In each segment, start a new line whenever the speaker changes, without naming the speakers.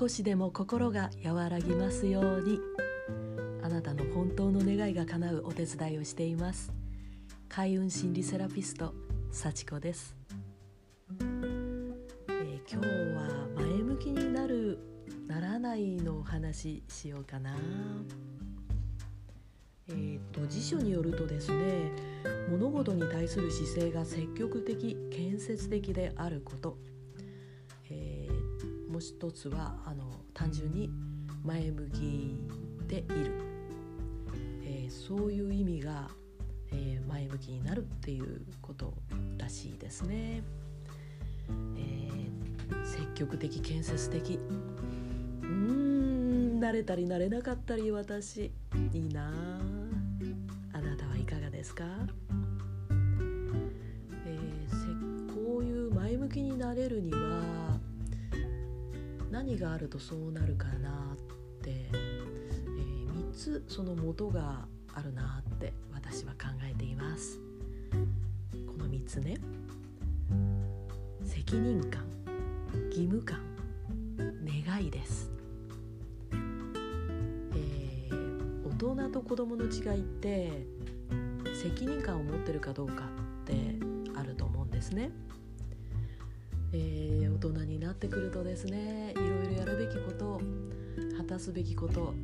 少しでも心が和らぎますように。あなたの本当の願いが叶うお手伝いをしています。開運心理セラピスト幸子です、えー、今日は前向きになるならないのお話しようかな。えーと、と辞書によるとですね物事に対する姿勢が積極的建設的であること。もう一つはあの単純に前向きでいる、えー、そういう意味が、えー、前向きになるっていうことらしいですね。えー、積極的建設的。うーん慣れたり慣れなかったり私。いいな。あなたはいかがですか、えー、こういう前向きになれるには何があるとそうなるかなって、えー、3つその元があるなって私は考えています。この3つね。責任感義務感願いです、えー、大人と子供の違いって責任感を持ってるかどうかってあると思うんですね。えー、大人になってくるとですねいろいろやるべきこと果たすべきこと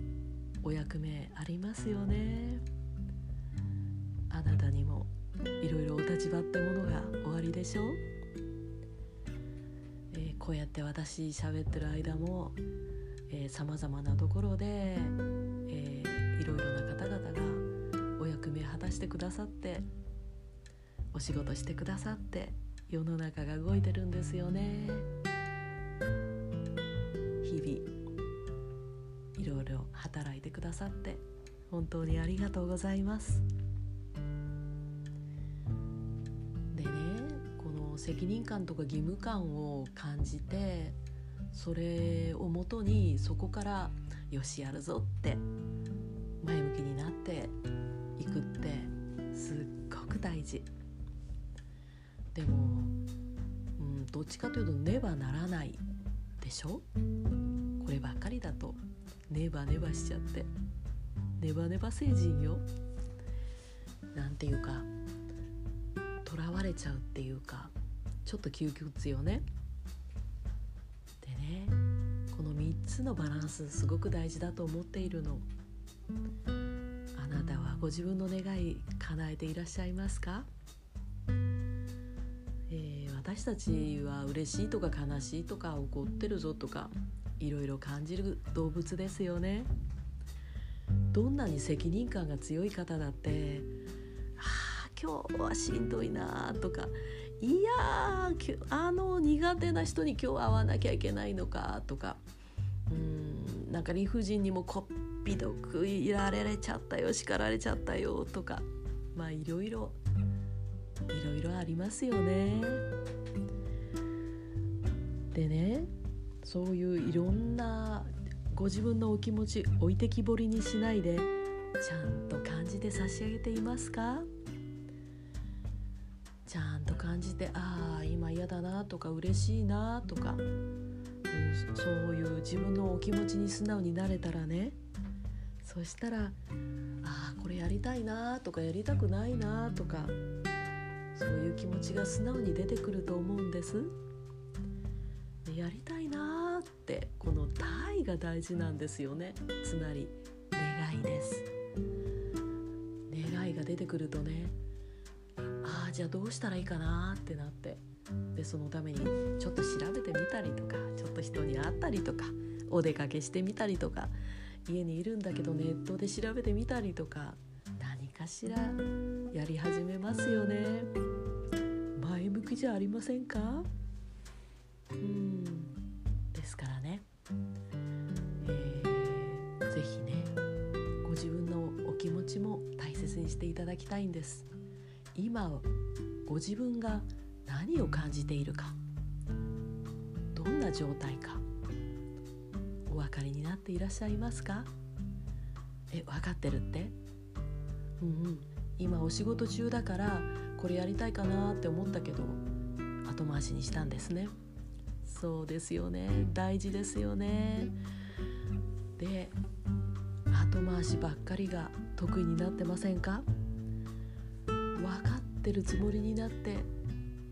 お役目ありますよね。あなたにもいろいろお立場ってものがおありでしょう、えー、こうやって私喋ってる間もさまざまなところで、えー、いろいろな方々がお役目果たしてくださってお仕事してくださって世の中が動いてるんですよね日々いろいろ働いてくださって本当にありがとうございますでねこの責任感とか義務感を感じてそれをもとにそこからよしやるぞって前向きになっていくってすっごく大事。でも、どっちかというとねばならないでしょ？こればっかりだと。ネバネバしちゃって。ネバネバ星人よ。なんていうかとらわれちゃうっていうかちょっと窮屈よね。でねこの3つのバランスすごく大事だと思っているの。あなたはご自分の願い叶えていらっしゃいますか？私たちは嬉しいとか悲しいとか怒ってるぞとかいろいろ感じる動物ですよね。どんなに責任感が強い方だって「ああ今日はしんどいな」とか「いやあの苦手な人に今日会わなきゃいけないのか」とかうんなんか理不尽にもこっぴどくいられちゃったよ叱られちゃったよとかまあいろいろいろいろありますよね。でねそういういろんなご自分のお気持ち置いてきぼりにしないでちゃんと感じて差し上げていますか？ちゃんと感じてああ今嫌だなとか嬉しいなとか、うん、そういう自分のお気持ちに素直になれたらねそしたらああこれやりたいなとかやりたくないなとかそういう気持ちが素直に出てくると思うんです。でやりたいなってこの「体」が大事なんですよねつまり願いです。願いが出てくるとねああじゃあどうしたらいいかなってなってでそのためにちょっと調べてみたりとかちょっと人に会ったりとかお出かけしてみたりとか家にいるんだけどネットで調べてみたりとか何かしらやり始めますよねじゃありませんか？うん。ですからね、えー、ぜひねご自分のお気持ちも大切にしていただきたいんです。今ご自分が何を感じているかどんな状態かお分かりになっていらっしゃいますか？え分かってるって？うんうん。今お仕事中だからこれやりたいかなって思ったけど後回しにしたんですね。そうですよね。大事ですよね。で後回しばっかりが得意になってませんか？分かってるつもりになって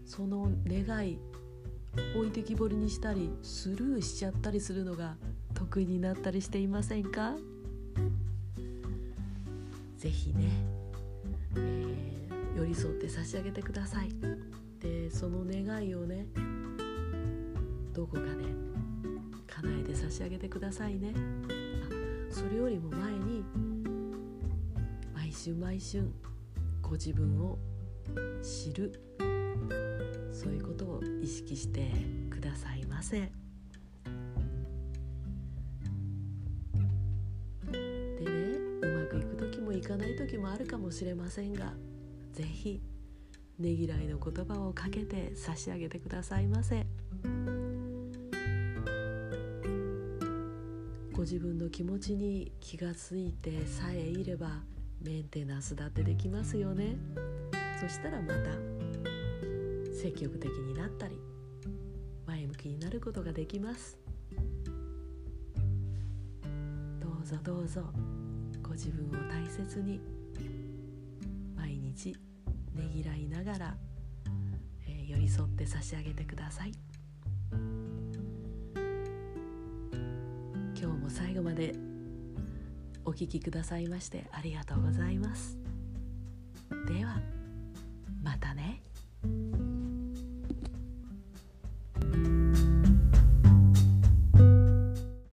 その願い置いてきぼりにしたりスルーしちゃったりするのが得意になったりしていませんか？ぜひね、寄り添って差し上げてください。でその願いをねどこかで叶えて差し上げてくださいね。あそれよりも前に毎週毎週ご自分を知る。そういうことを意識してくださいませ。かない時もあるかもしれませんが是非ねぎらいの言葉をかけて差し上げてくださいませ。ご自分の気持ちに気がついてさえいればメンテナンスだってできますよね。そしたらまた積極的になったり前向きになることができます。どうぞどうぞ。自分を大切に毎日ねぎらいながら、えー、寄り添って差し上げてください今日も最後までお聞きくださいましてありがとうございますではまたね。